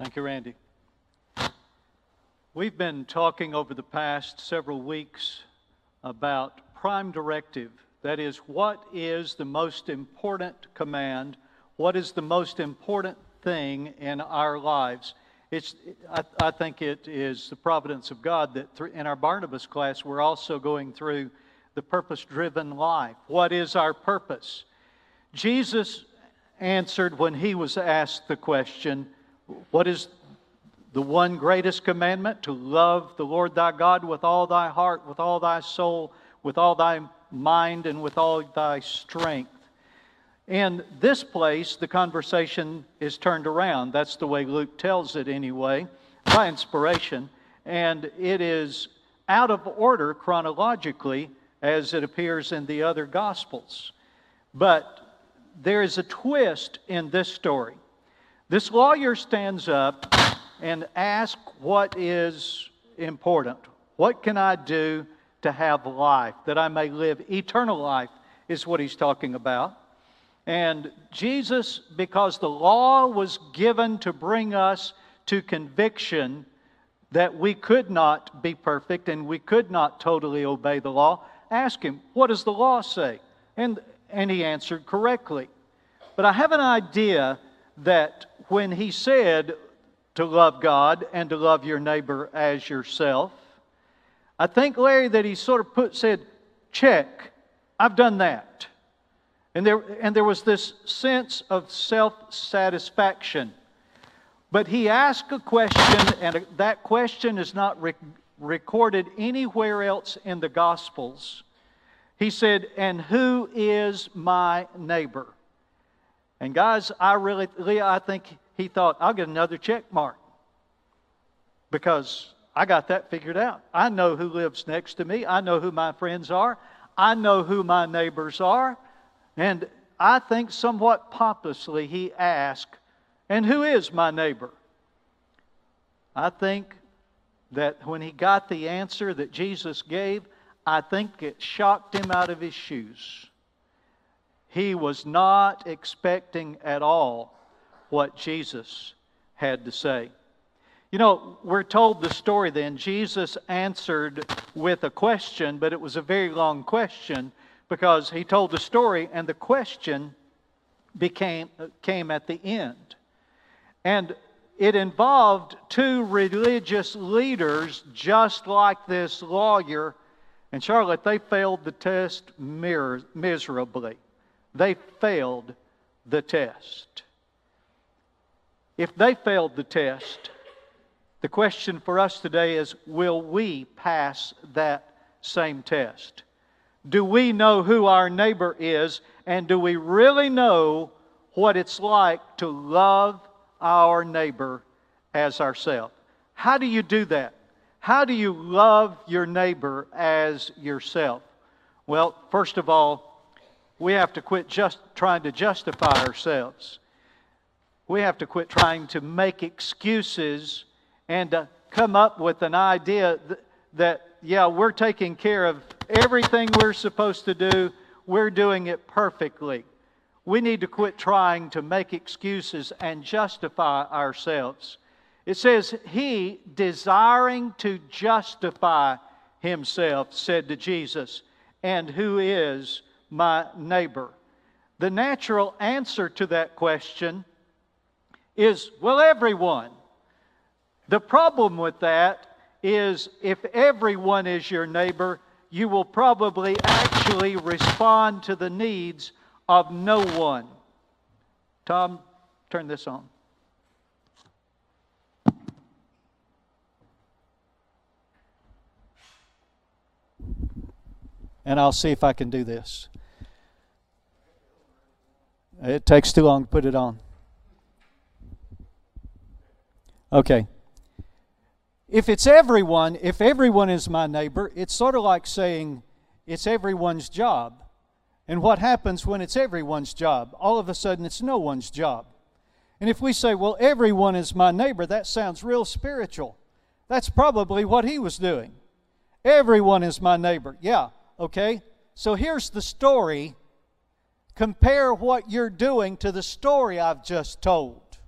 Thank you, Randy. We've been talking over the past several weeks about prime directive. That is, what is the most important command? What is the most important thing in our lives? It's, I, I think it is the providence of God that through, in our Barnabas class, we're also going through the purpose driven life. What is our purpose? Jesus answered when he was asked the question, What is the one greatest commandment? To love the Lord thy God with all thy heart, with all thy soul, with all thy mind, and with all thy strength. In this place, the conversation is turned around. That's the way Luke tells it, anyway, by inspiration. And it is out of order chronologically as it appears in the other Gospels. But there is a twist in this story. This lawyer stands up and asks what is important. What can I do to have life, that I may live eternal life, is what he's talking about. And Jesus, because the law was given to bring us to conviction that we could not be perfect and we could not totally obey the law, asked him, What does the law say? And, and he answered correctly. But I have an idea that when he said to love God and to love your neighbor as yourself, I think, Larry, that he sort of put, said, Check, I've done that. And there, and there was this sense of self satisfaction. But he asked a question, and that question is not re- recorded anywhere else in the Gospels. He said, And who is my neighbor? And guys, I really, Leah, I think he thought, I'll get another check mark because I got that figured out. I know who lives next to me, I know who my friends are, I know who my neighbors are. And I think somewhat pompously he asked, And who is my neighbor? I think that when he got the answer that Jesus gave, I think it shocked him out of his shoes. He was not expecting at all what Jesus had to say. You know, we're told the story then. Jesus answered with a question, but it was a very long question because he told the story and the question became came at the end. And it involved two religious leaders just like this lawyer and Charlotte they failed the test miserably. They failed the test. If they failed the test, the question for us today is will we pass that same test? Do we know who our neighbor is? And do we really know what it's like to love our neighbor as ourselves? How do you do that? How do you love your neighbor as yourself? Well, first of all, we have to quit just trying to justify ourselves. We have to quit trying to make excuses and to come up with an idea that, that yeah, we're taking care of everything we're supposed to do, we're doing it perfectly. We need to quit trying to make excuses and justify ourselves. It says, He, desiring to justify himself, said to Jesus, And who is my neighbor? The natural answer to that question is, Well, everyone. The problem with that is if everyone is your neighbor, you will probably actually respond to the needs of no one. Tom, turn this on. And I'll see if I can do this. It takes too long to put it on. Okay if it's everyone, if everyone is my neighbor, it's sort of like saying it's everyone's job. And what happens when it's everyone's job? All of a sudden, it's no one's job. And if we say, well, everyone is my neighbor, that sounds real spiritual. That's probably what he was doing. Everyone is my neighbor. Yeah, okay. So here's the story. Compare what you're doing to the story I've just told.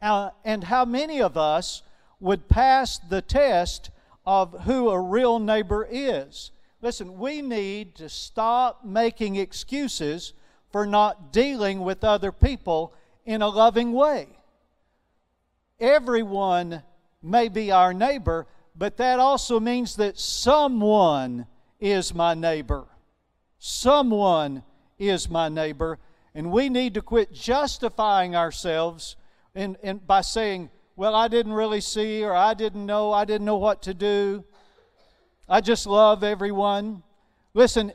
Uh, and how many of us would pass the test of who a real neighbor is? Listen, we need to stop making excuses for not dealing with other people in a loving way. Everyone may be our neighbor, but that also means that someone is my neighbor. Someone is my neighbor. And we need to quit justifying ourselves in, in, by saying, well, I didn't really see, or I didn't know, I didn't know what to do. I just love everyone. Listen,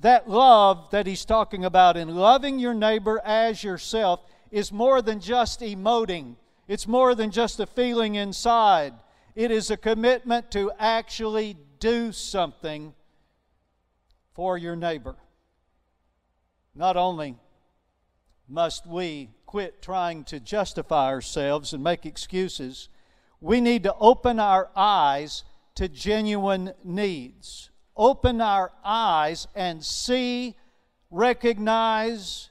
that love that he's talking about in loving your neighbor as yourself is more than just emoting, it's more than just a feeling inside. It is a commitment to actually do something for your neighbor. Not only must we quit trying to justify ourselves and make excuses, we need to open our eyes to genuine needs. Open our eyes and see, recognize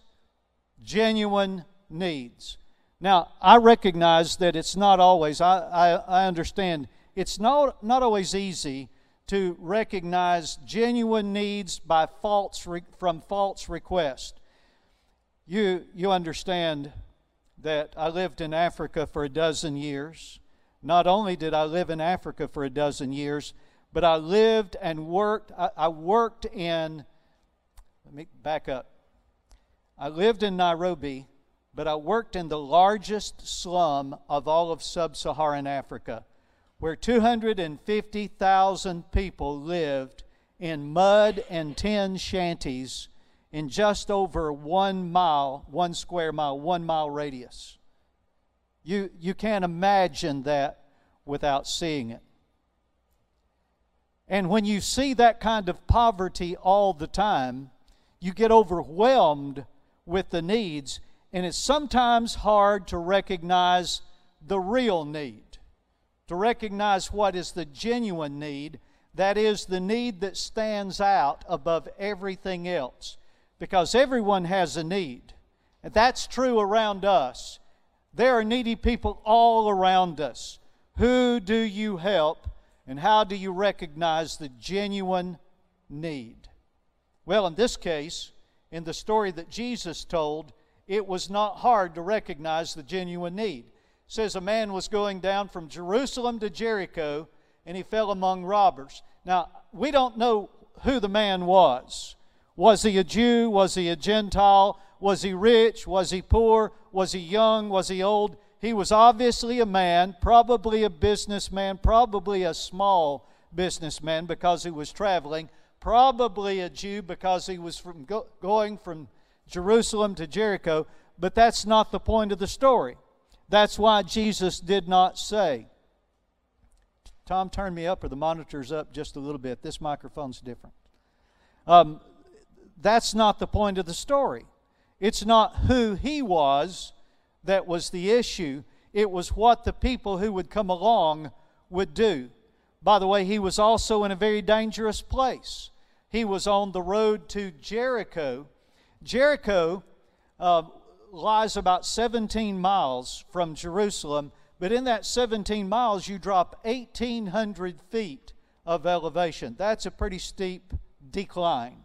genuine needs. Now, I recognize that it's not always, I, I, I understand, it's not, not always easy to recognize genuine needs by false re, from false request. You, you understand that I lived in Africa for a dozen years. Not only did I live in Africa for a dozen years, but I lived and worked. I, I worked in, let me back up. I lived in Nairobi but I worked in the largest slum of all of sub Saharan Africa, where 250,000 people lived in mud and tin shanties in just over one mile, one square mile, one mile radius. You, you can't imagine that without seeing it. And when you see that kind of poverty all the time, you get overwhelmed with the needs and it's sometimes hard to recognize the real need, to recognize what is the genuine need, that is, the need that stands out above everything else. Because everyone has a need. And that's true around us. There are needy people all around us. Who do you help, and how do you recognize the genuine need? Well, in this case, in the story that Jesus told, it was not hard to recognize the genuine need. Says a man was going down from Jerusalem to Jericho and he fell among robbers. Now, we don't know who the man was. Was he a Jew? Was he a Gentile? Was he rich? Was he poor? Was he young? Was he old? He was obviously a man, probably a businessman, probably a small businessman because he was traveling, probably a Jew because he was from go- going from Jerusalem to Jericho, but that's not the point of the story. That's why Jesus did not say. Tom, turn me up or the monitor's up just a little bit. This microphone's different. Um, that's not the point of the story. It's not who he was that was the issue, it was what the people who would come along would do. By the way, he was also in a very dangerous place. He was on the road to Jericho Jericho uh, lies about 17 miles from Jerusalem, but in that 17 miles, you drop 1,800 feet of elevation. That's a pretty steep decline.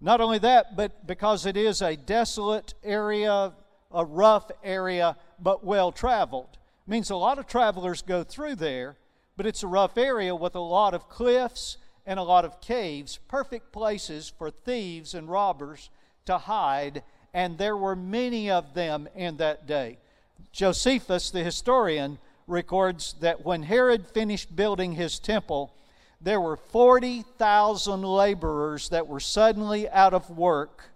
Not only that, but because it is a desolate area, a rough area, but well traveled. Means a lot of travelers go through there, but it's a rough area with a lot of cliffs and a lot of caves, perfect places for thieves and robbers to hide, and there were many of them in that day. Josephus, the historian, records that when Herod finished building his temple, there were 40,000 laborers that were suddenly out of work,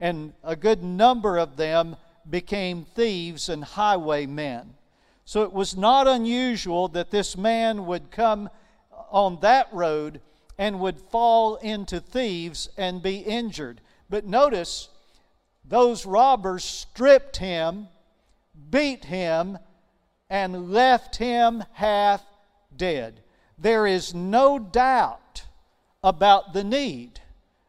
and a good number of them became thieves and highwaymen. So it was not unusual that this man would come on that road and would fall into thieves and be injured. But notice, those robbers stripped him, beat him, and left him half dead. There is no doubt about the need.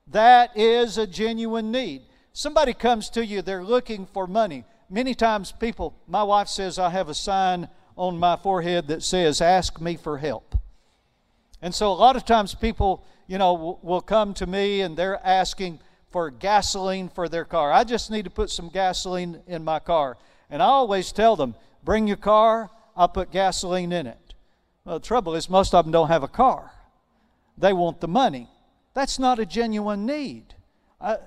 That is a genuine need. Somebody comes to you, they're looking for money. many times people, my wife says I have a sign on my forehead that says, Ask me for help. And so a lot of times people, you know, will come to me and they're asking for gasoline for their car. I just need to put some gasoline in my car. And I always tell them, Bring your car, I'll put gasoline in it. Well, the trouble is, most of them don't have a car. They want the money. That's not a genuine need. I,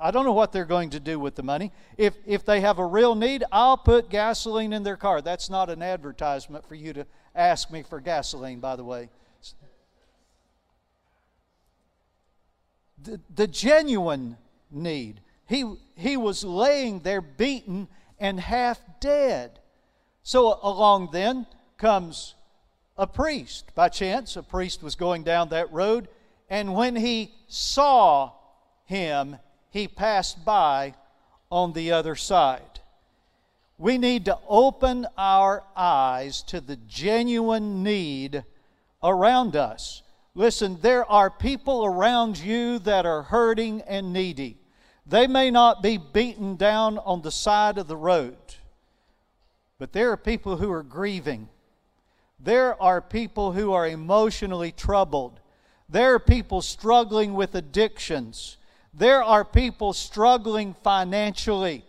I don't know what they're going to do with the money. If, if they have a real need, I'll put gasoline in their car. That's not an advertisement for you to ask me for gasoline, by the way. The, the genuine need. He, he was laying there beaten and half dead. So along then comes a priest. By chance, a priest was going down that road, and when he saw him, he passed by on the other side. We need to open our eyes to the genuine need around us. Listen, there are people around you that are hurting and needy. They may not be beaten down on the side of the road, but there are people who are grieving. There are people who are emotionally troubled. There are people struggling with addictions. There are people struggling financially.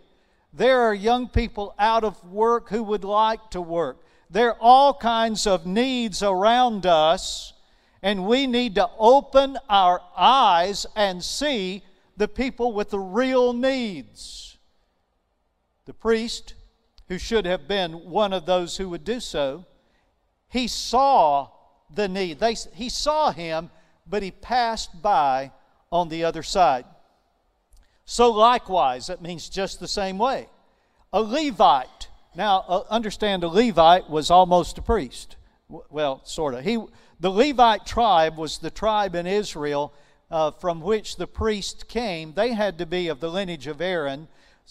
There are young people out of work who would like to work. There are all kinds of needs around us, and we need to open our eyes and see the people with the real needs. The priest, who should have been one of those who would do so, he saw the need. They, he saw him, but he passed by on the other side. So, likewise, that means just the same way. A Levite. Now, uh, understand a Levite was almost a priest. Well, sort of. He, the Levite tribe was the tribe in Israel uh, from which the priest came. They had to be of the lineage of Aaron.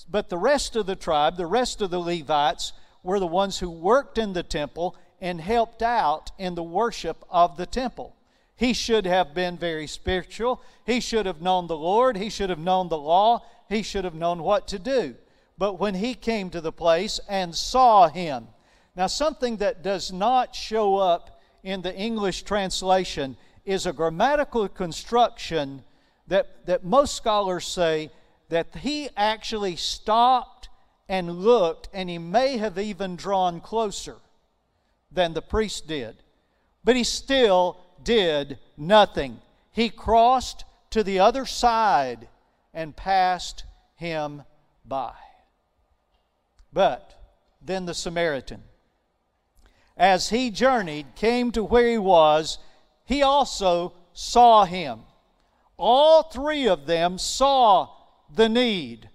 But the rest of the tribe, the rest of the Levites, were the ones who worked in the temple and helped out in the worship of the temple. He should have been very spiritual. He should have known the Lord. He should have known the law. He should have known what to do. But when he came to the place and saw him, now something that does not show up in the English translation is a grammatical construction that, that most scholars say that he actually stopped and looked, and he may have even drawn closer than the priest did. But he still did nothing. He crossed to the other side and passed him by. But then the Samaritan, as he journeyed, came to where he was, he also saw him. All three of them saw the need,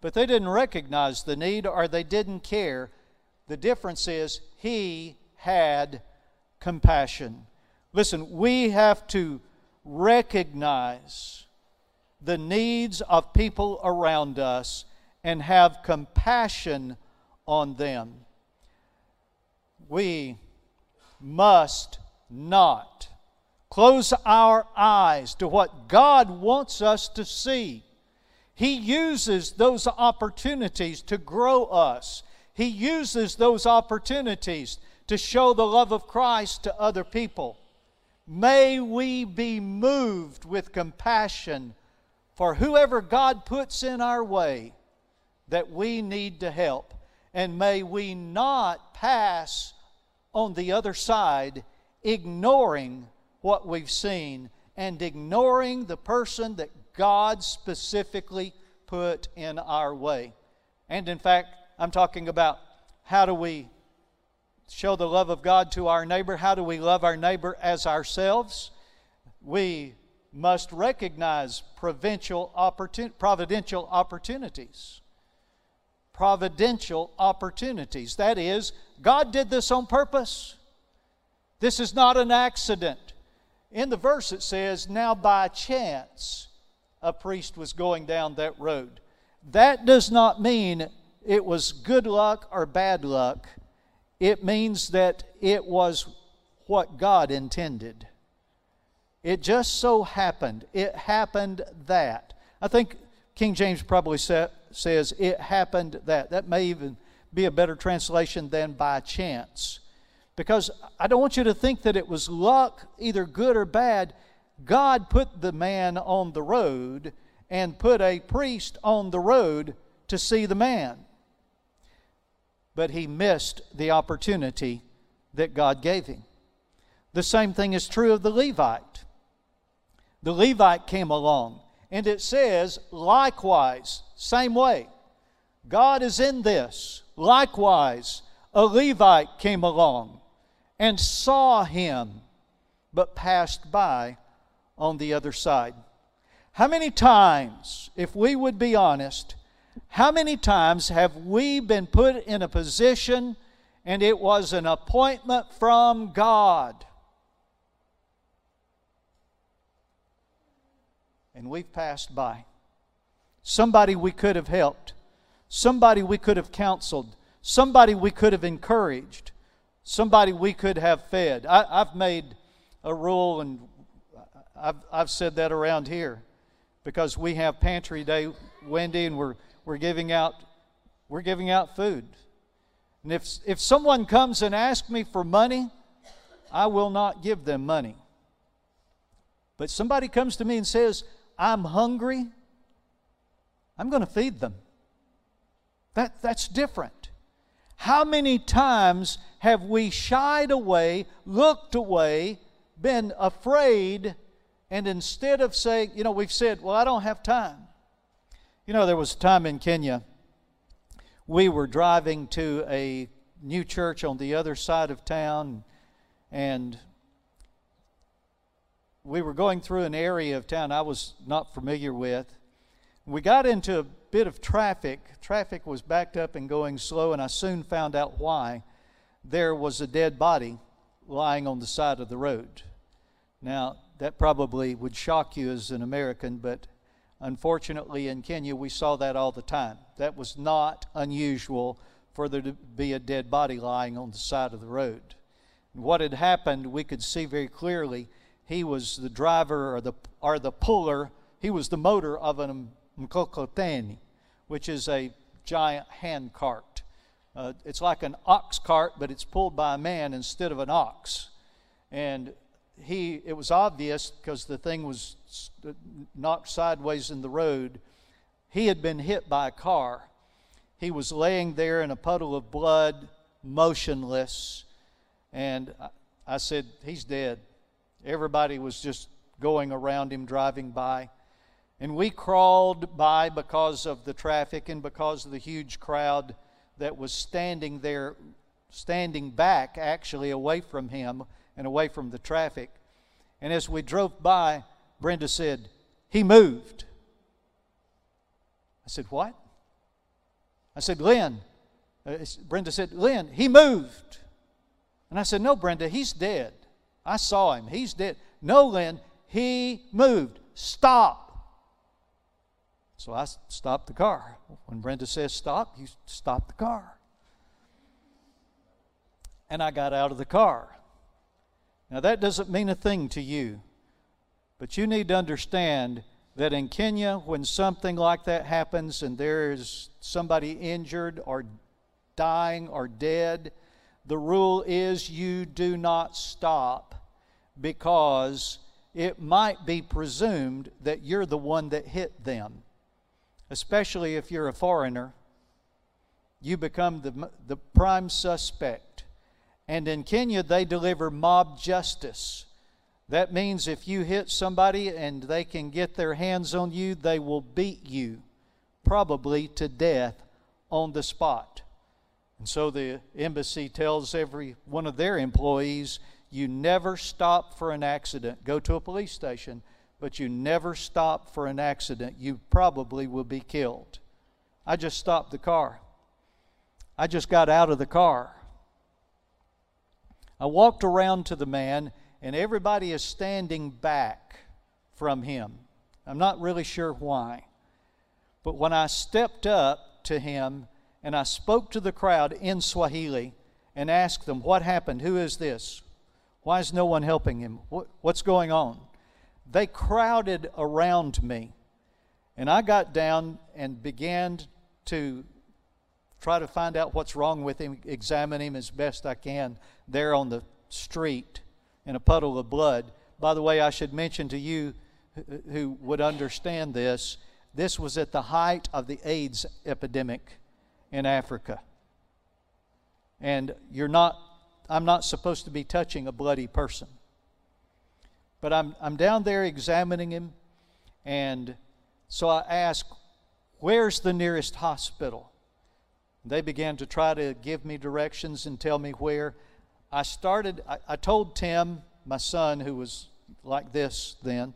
but they didn't recognize the need or they didn't care. The difference is he had compassion. Listen, we have to recognize the needs of people around us and have compassion on them. We must not close our eyes to what God wants us to see. He uses those opportunities to grow us. He uses those opportunities to show the love of Christ to other people. May we be moved with compassion for whoever God puts in our way that we need to help. And may we not pass on the other side ignoring what we've seen and ignoring the person that God specifically put in our way. And in fact, I'm talking about how do we show the love of God to our neighbor. How do we love our neighbor as ourselves? We must recognize providential opportunities. Providential opportunities. That is, God did this on purpose. This is not an accident. In the verse it says, Now by chance a priest was going down that road. That does not mean it was good luck or bad luck it means that it was what God intended. It just so happened. It happened that. I think King James probably says, It happened that. That may even be a better translation than by chance. Because I don't want you to think that it was luck, either good or bad. God put the man on the road and put a priest on the road to see the man. But he missed the opportunity that God gave him. The same thing is true of the Levite. The Levite came along, and it says, likewise, same way. God is in this. Likewise, a Levite came along and saw him, but passed by on the other side. How many times, if we would be honest, how many times have we been put in a position and it was an appointment from God? And we've passed by. Somebody we could have helped, somebody we could have counseled, somebody we could have encouraged, somebody we could have fed. I, have made a rule, and I've, I've said that around here because we have pantry day, Wendy, and we're, we're giving out we're giving out food. And if, if someone comes and asks me for money, I will not give them money. But somebody comes to me and says, I'm hungry, I'm going to feed them. That, that's different. How many times have we shied away, looked away, been afraid, and instead of saying, you know, we've said, well, I don't have time. You know, there was a time in Kenya, we were driving to a new church on the other side of town, and we were going through an area of town I was not familiar with. We got into a bit of traffic. Traffic was backed up and going slow, and I soon found out why. There was a dead body lying on the side of the road. Now, that probably would shock you as an American, but unfortunately in Kenya we saw that all the time. That was not unusual for there to be a dead body lying on the side of the road. And what had happened, we could see very clearly. He was the driver or the, or the puller, he was the motor of an mkokoteni, which is a giant hand cart. Uh, it's like an ox cart, but it's pulled by a man instead of an ox. And he, it was obvious because the thing was knocked sideways in the road. He had been hit by a car. He was laying there in a puddle of blood, motionless. And I said, He's dead. Everybody was just going around him, driving by. And we crawled by because of the traffic and because of the huge crowd that was standing there, standing back actually away from him and away from the traffic. And as we drove by, Brenda said, He moved. I said, What? I said, Lynn. Uh, Brenda said, Lynn, he moved. And I said, No, Brenda, he's dead. I saw him. He's dead. No, Lynn, he moved. Stop. So I stopped the car. When Brenda says stop, you stop the car. And I got out of the car. Now, that doesn't mean a thing to you, but you need to understand that in Kenya, when something like that happens and there is somebody injured or dying or dead, the rule is you do not stop because it might be presumed that you're the one that hit them. Especially if you're a foreigner, you become the, the prime suspect. And in Kenya, they deliver mob justice. That means if you hit somebody and they can get their hands on you, they will beat you, probably to death, on the spot. And so the embassy tells every one of their employees you never stop for an accident. Go to a police station, but you never stop for an accident. You probably will be killed. I just stopped the car. I just got out of the car. I walked around to the man, and everybody is standing back from him. I'm not really sure why. But when I stepped up to him and I spoke to the crowd in Swahili and asked them, What happened? Who is this? Why is no one helping him? what's going on? They crowded around me. And I got down and began to try to find out what's wrong with him, examine him as best I can there on the street in a puddle of blood. By the way, I should mention to you who would understand this this was at the height of the AIDS epidemic in Africa. And you're not, I'm not supposed to be touching a bloody person. But I'm, I'm down there examining him, and so I ask, Where's the nearest hospital? They began to try to give me directions and tell me where. I started, I, I told Tim, my son, who was like this then,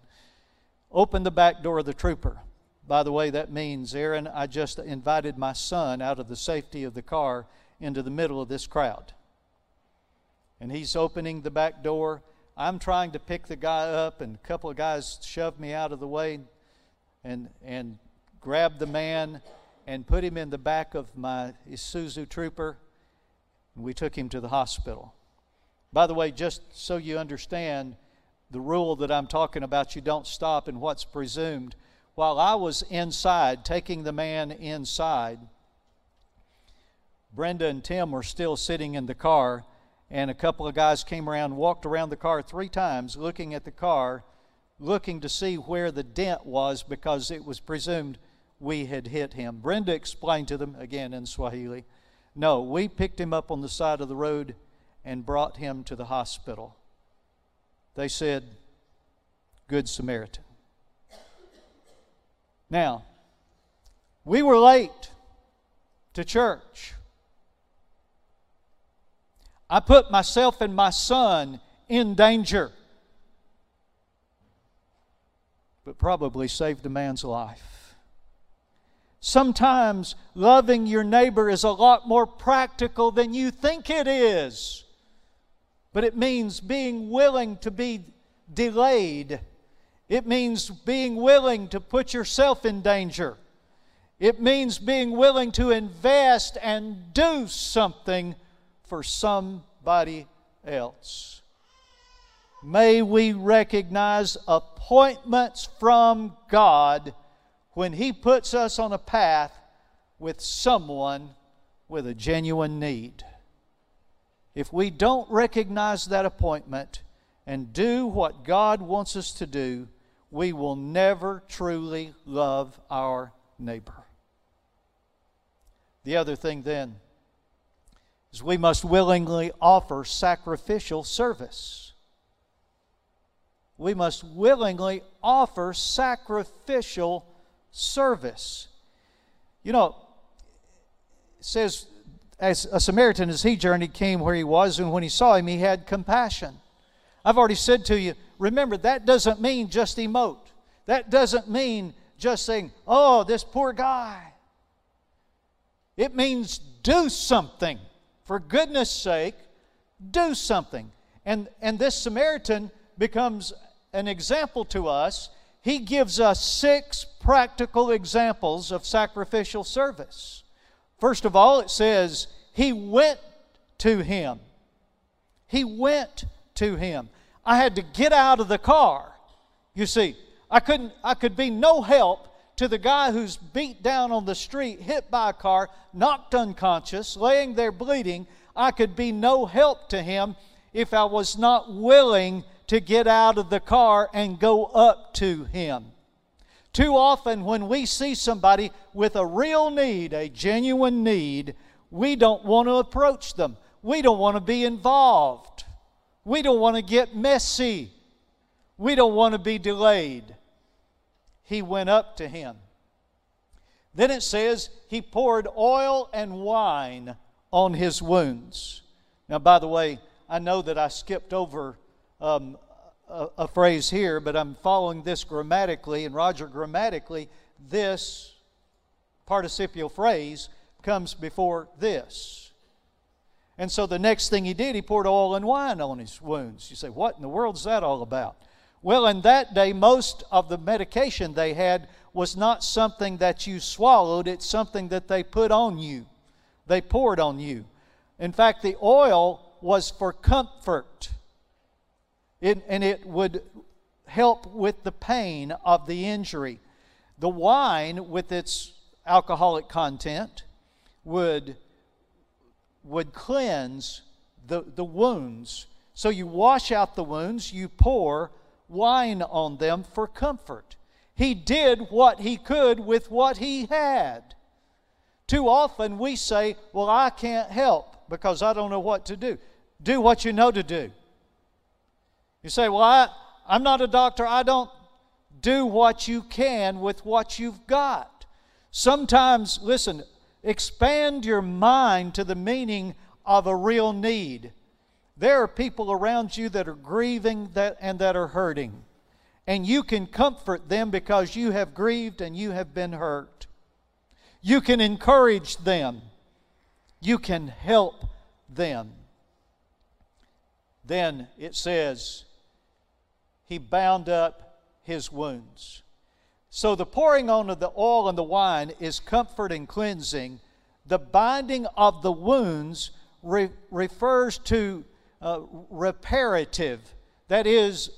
open the back door of the trooper. By the way, that means, Aaron, I just invited my son out of the safety of the car into the middle of this crowd. And he's opening the back door. I'm trying to pick the guy up, and a couple of guys shoved me out of the way and, and grabbed the man and put him in the back of my Isuzu Trooper. And we took him to the hospital. By the way, just so you understand the rule that I'm talking about, you don't stop in what's presumed while I was inside, taking the man inside, Brenda and Tim were still sitting in the car, and a couple of guys came around, walked around the car three times, looking at the car, looking to see where the dent was because it was presumed we had hit him. Brenda explained to them, again in Swahili, no, we picked him up on the side of the road and brought him to the hospital. They said, Good Samaritan. Now, we were late to church. I put myself and my son in danger, but probably saved a man's life. Sometimes loving your neighbor is a lot more practical than you think it is, but it means being willing to be delayed it means being willing to put yourself in danger. It means being willing to invest and do something for somebody else. May we recognize appointments from God when He puts us on a path with someone with a genuine need. If we don't recognize that appointment and do what God wants us to do, we will never truly love our neighbor. The other thing then is we must willingly offer sacrificial service. We must willingly offer sacrificial service. You know, says, as a Samaritan, as he journeyed, came where he was, and when he saw him, he had compassion. I've already said to you, remember, that doesn't mean just emote. That doesn't mean just saying, oh, this poor guy. It means do something. For goodness sake, do something. And, and this Samaritan becomes an example to us. He gives us six practical examples of sacrificial service. First of all, it says, He went to him. He went to him. I had to get out of the car. You see, I couldn't I could be no help to the guy who's beat down on the street, hit by a car, knocked unconscious, laying there bleeding. I could be no help to him if I was not willing to get out of the car and go up to him. Too often, when we see somebody with a real need, a genuine need, we don't want to approach them. We don't want to be involved. We don't want to get messy. We don't want to be delayed. He went up to him. Then it says, He poured oil and wine on his wounds. Now, by the way, I know that I skipped over um, a, a phrase here, but I'm following this grammatically, and Roger, grammatically, this participial phrase comes before this. And so the next thing he did, he poured oil and wine on his wounds. You say, what in the world is that all about? Well, in that day, most of the medication they had was not something that you swallowed, it's something that they put on you. They poured on you. In fact, the oil was for comfort, it, and it would help with the pain of the injury. The wine, with its alcoholic content would, would cleanse the, the wounds. So you wash out the wounds, you pour wine on them for comfort. He did what he could with what he had. Too often we say, Well, I can't help because I don't know what to do. Do what you know to do. You say, Well, I, I'm not a doctor. I don't do what you can with what you've got. Sometimes, listen, expand your mind to the meaning of a real need. There are people around you that are grieving that, and that are hurting. And you can comfort them because you have grieved and you have been hurt. You can encourage them. You can help them. Then it says, He bound up his wounds. So the pouring on of the oil and the wine is comfort and cleansing. The binding of the wounds re- refers to uh, reparative, that is,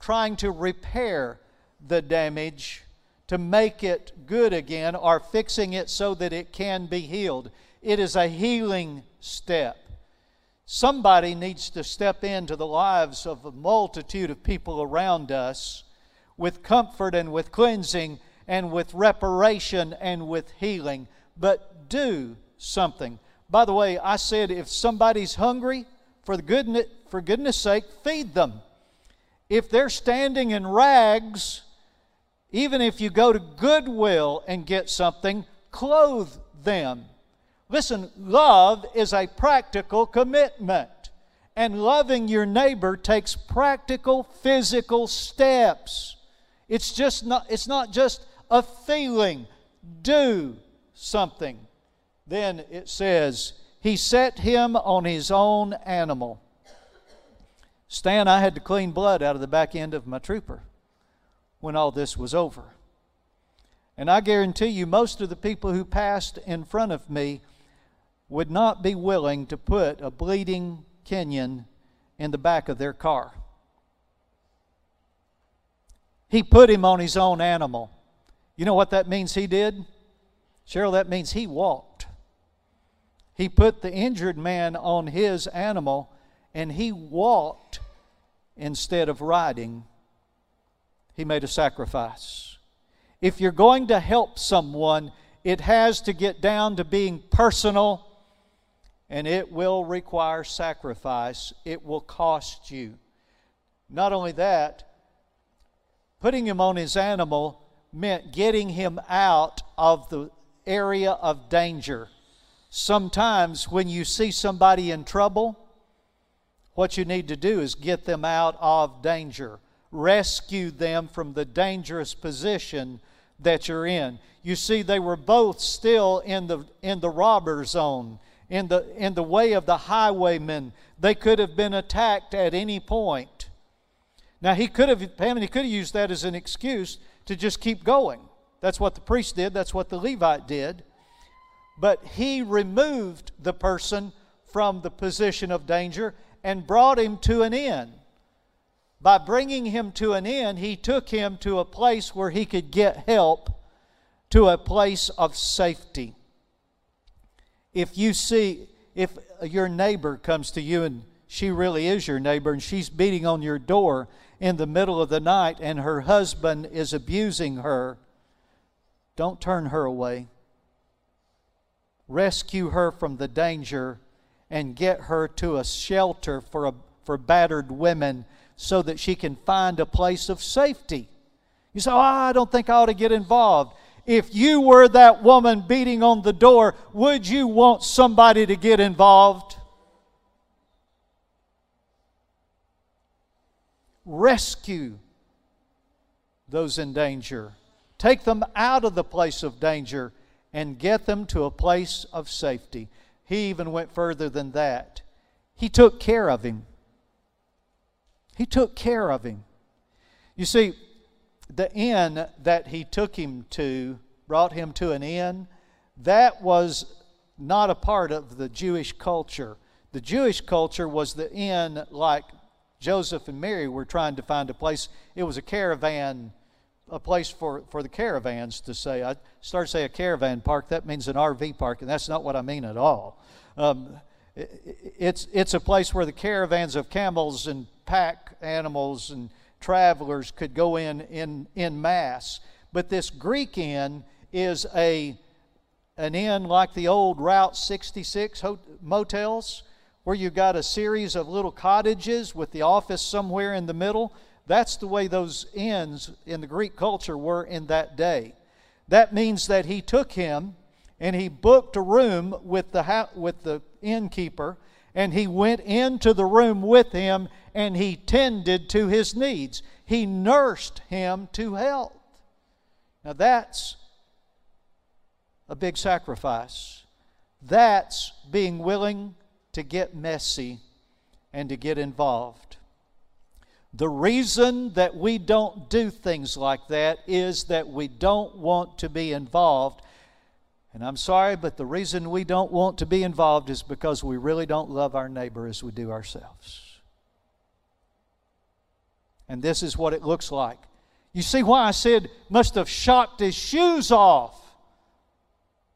trying to repair the damage to make it good again or fixing it so that it can be healed. It is a healing step. Somebody needs to step into the lives of a multitude of people around us with comfort and with cleansing and with reparation and with healing. But do something. By the way, I said if somebody's hungry, for, the goodness, for goodness sake, feed them. If they're standing in rags, even if you go to Goodwill and get something, clothe them. Listen, love is a practical commitment. And loving your neighbor takes practical physical steps. It's just not it's not just a feeling. Do something. Then it says, he set him on his own animal. Stan, I had to clean blood out of the back end of my trooper when all this was over. And I guarantee you, most of the people who passed in front of me would not be willing to put a bleeding Kenyan in the back of their car. He put him on his own animal. You know what that means he did? Cheryl, that means he walked. He put the injured man on his animal and he walked instead of riding he made a sacrifice. If you're going to help someone, it has to get down to being personal and it will require sacrifice. It will cost you. Not only that, putting him on his animal meant getting him out of the area of danger. Sometimes when you see somebody in trouble, what you need to do is get them out of danger rescue them from the dangerous position that you're in. You see, they were both still in the, in the robber zone, in the, in the way of the highwaymen. They could have been attacked at any point. Now, he could have, Pam, he could have used that as an excuse to just keep going. That's what the priest did, that's what the Levite did. But he removed the person from the position of danger and brought him to an end. by bringing him to an end, he took him to a place where he could get help, to a place of safety. If you see, if your neighbor comes to you and she really is your neighbor and she's beating on your door in the middle of the night and her husband is abusing her, don't turn her away. Rescue her from the danger and get her to a shelter for, a, for battered women so that she can find a place of safety. You say, oh, I don't think I ought to get involved. If you were that woman beating on the door, would you want somebody to get involved? Rescue those in danger. Take them out of the place of danger and get them to a place of safety. He even went further than that. He took care of him. He took care of him. You see, the inn that he took him to, brought him to an inn, that was not a part of the Jewish culture. The Jewish culture was the inn like Joseph and Mary were trying to find a place. It was a caravan a place for, for the caravans to say. I started to say a caravan park, that means an RV park, and that's not what I mean at all. Um, it's, it's a place where the caravans of camels and pack animals and travelers could go in in, in mass. But this Greek inn is a, an inn like the old Route 66 motels, where you've got a series of little cottages with the office somewhere in the middle. That's the way those inns in the Greek culture were in that day. That means that he took him and he booked a room with the, ha- with the innkeeper, and he went into the room with him and he tended to his needs. He nursed him to health. Now that's a big sacrifice. That's being willing to get messy and to get involved. The reason that we don't do things like that is that we don't want to be involved and I'm sorry, but the reason we don't want to be involved is because we really don't love our neighbor as we do ourselves. And this is what it looks like. You see why I said must have shocked his shoes off.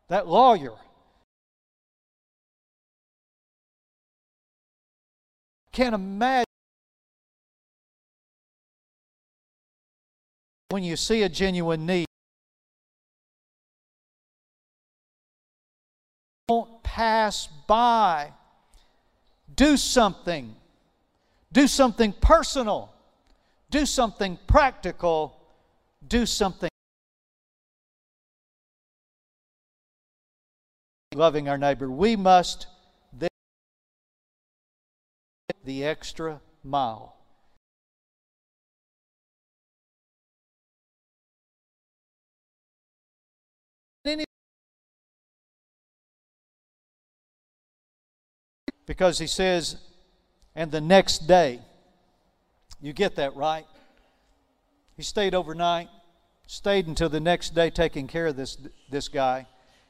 That lawyer. Can't imagine when you see a genuine need. Don't pass by. Do something. Do something personal. Do something practical. Do something. Loving our neighbor. We must the extra mile. Because he says, and the next day, you get that right? He stayed overnight, stayed until the next day taking care of this, this guy.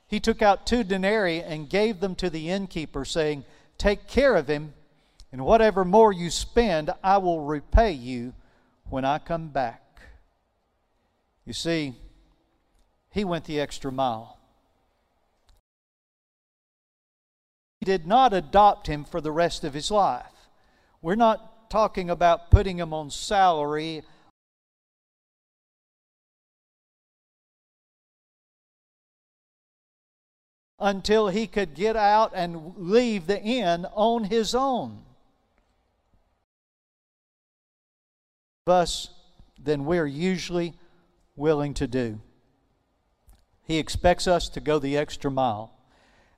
He took out two denarii and gave them to the innkeeper, saying, Take care of him, and whatever more you spend, I will repay you when I come back. You see, he went the extra mile. He did not adopt him for the rest of his life. We're not talking about putting him on salary. Until he could get out and leave the inn on his own. Us than we're usually willing to do. He expects us to go the extra mile.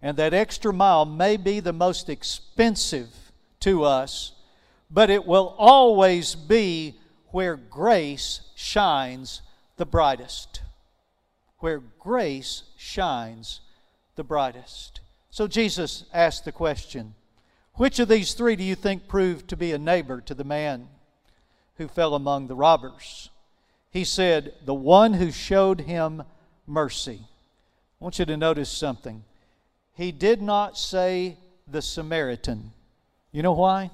And that extra mile may be the most expensive to us, but it will always be where grace shines the brightest. Where grace shines the brightest. So Jesus asked the question Which of these three do you think proved to be a neighbor to the man who fell among the robbers? He said, The one who showed him mercy. I want you to notice something he did not say the Samaritan. You know why?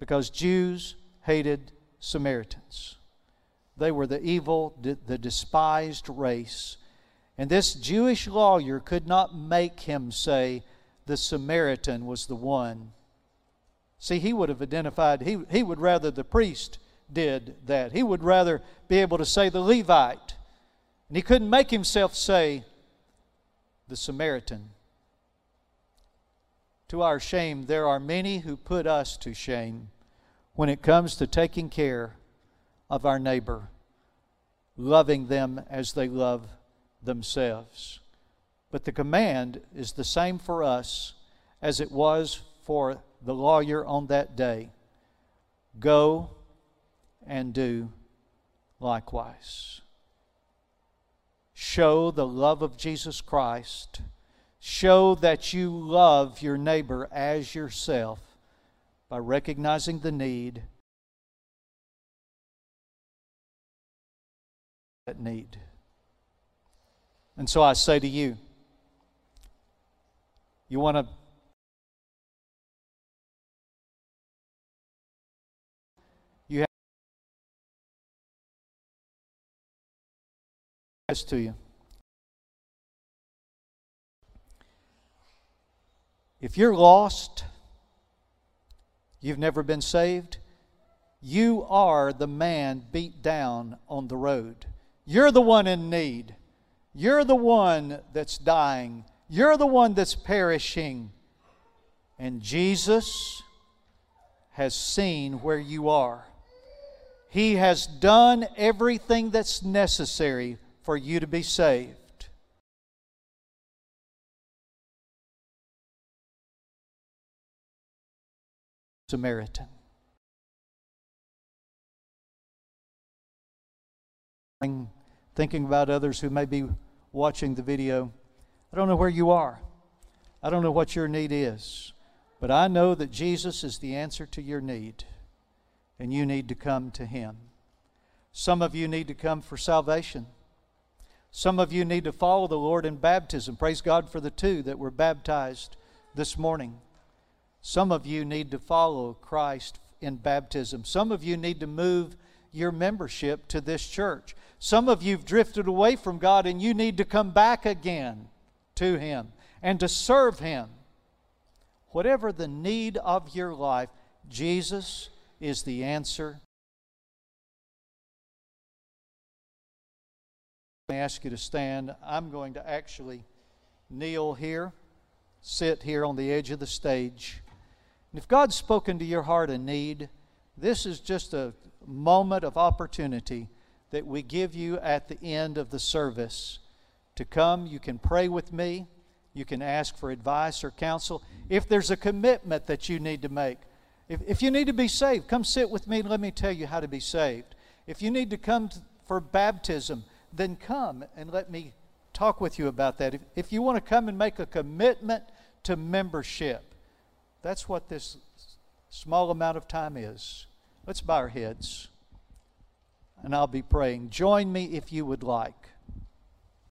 Because Jews hated Samaritans. They were the evil, the despised race. And this Jewish lawyer could not make him say the Samaritan was the one. See, he would have identified, he, he would rather the priest did that. He would rather be able to say the Levite. And he couldn't make himself say the Samaritan. To our shame, there are many who put us to shame when it comes to taking care of our neighbor, loving them as they love themselves. But the command is the same for us as it was for the lawyer on that day go and do likewise show the love of Jesus Christ. Show that you love your neighbor as yourself by recognizing the need. That need. And so I say to you, you want to this to you. If you're lost, you've never been saved, you are the man beat down on the road. You're the one in need. You're the one that's dying. You're the one that's perishing. And Jesus has seen where you are. He has done everything that's necessary for you to be saved. Samaritan. Thinking about others who may be watching the video, I don't know where you are. I don't know what your need is. But I know that Jesus is the answer to your need, and you need to come to Him. Some of you need to come for salvation. Some of you need to follow the Lord in baptism. Praise God for the two that were baptized this morning. Some of you need to follow Christ in baptism. Some of you need to move your membership to this church. Some of you've drifted away from God and you need to come back again to Him and to serve Him. Whatever the need of your life, Jesus is the answer I ask you to stand. I'm going to actually kneel here, sit here on the edge of the stage. And if God's spoken to your heart a need, this is just a moment of opportunity that we give you at the end of the service to come. You can pray with me. You can ask for advice or counsel. If there's a commitment that you need to make, if, if you need to be saved, come sit with me and let me tell you how to be saved. If you need to come for baptism, then come and let me talk with you about that. If, if you want to come and make a commitment to membership, that's what this small amount of time is. Let's bow our heads and I'll be praying. Join me if you would like.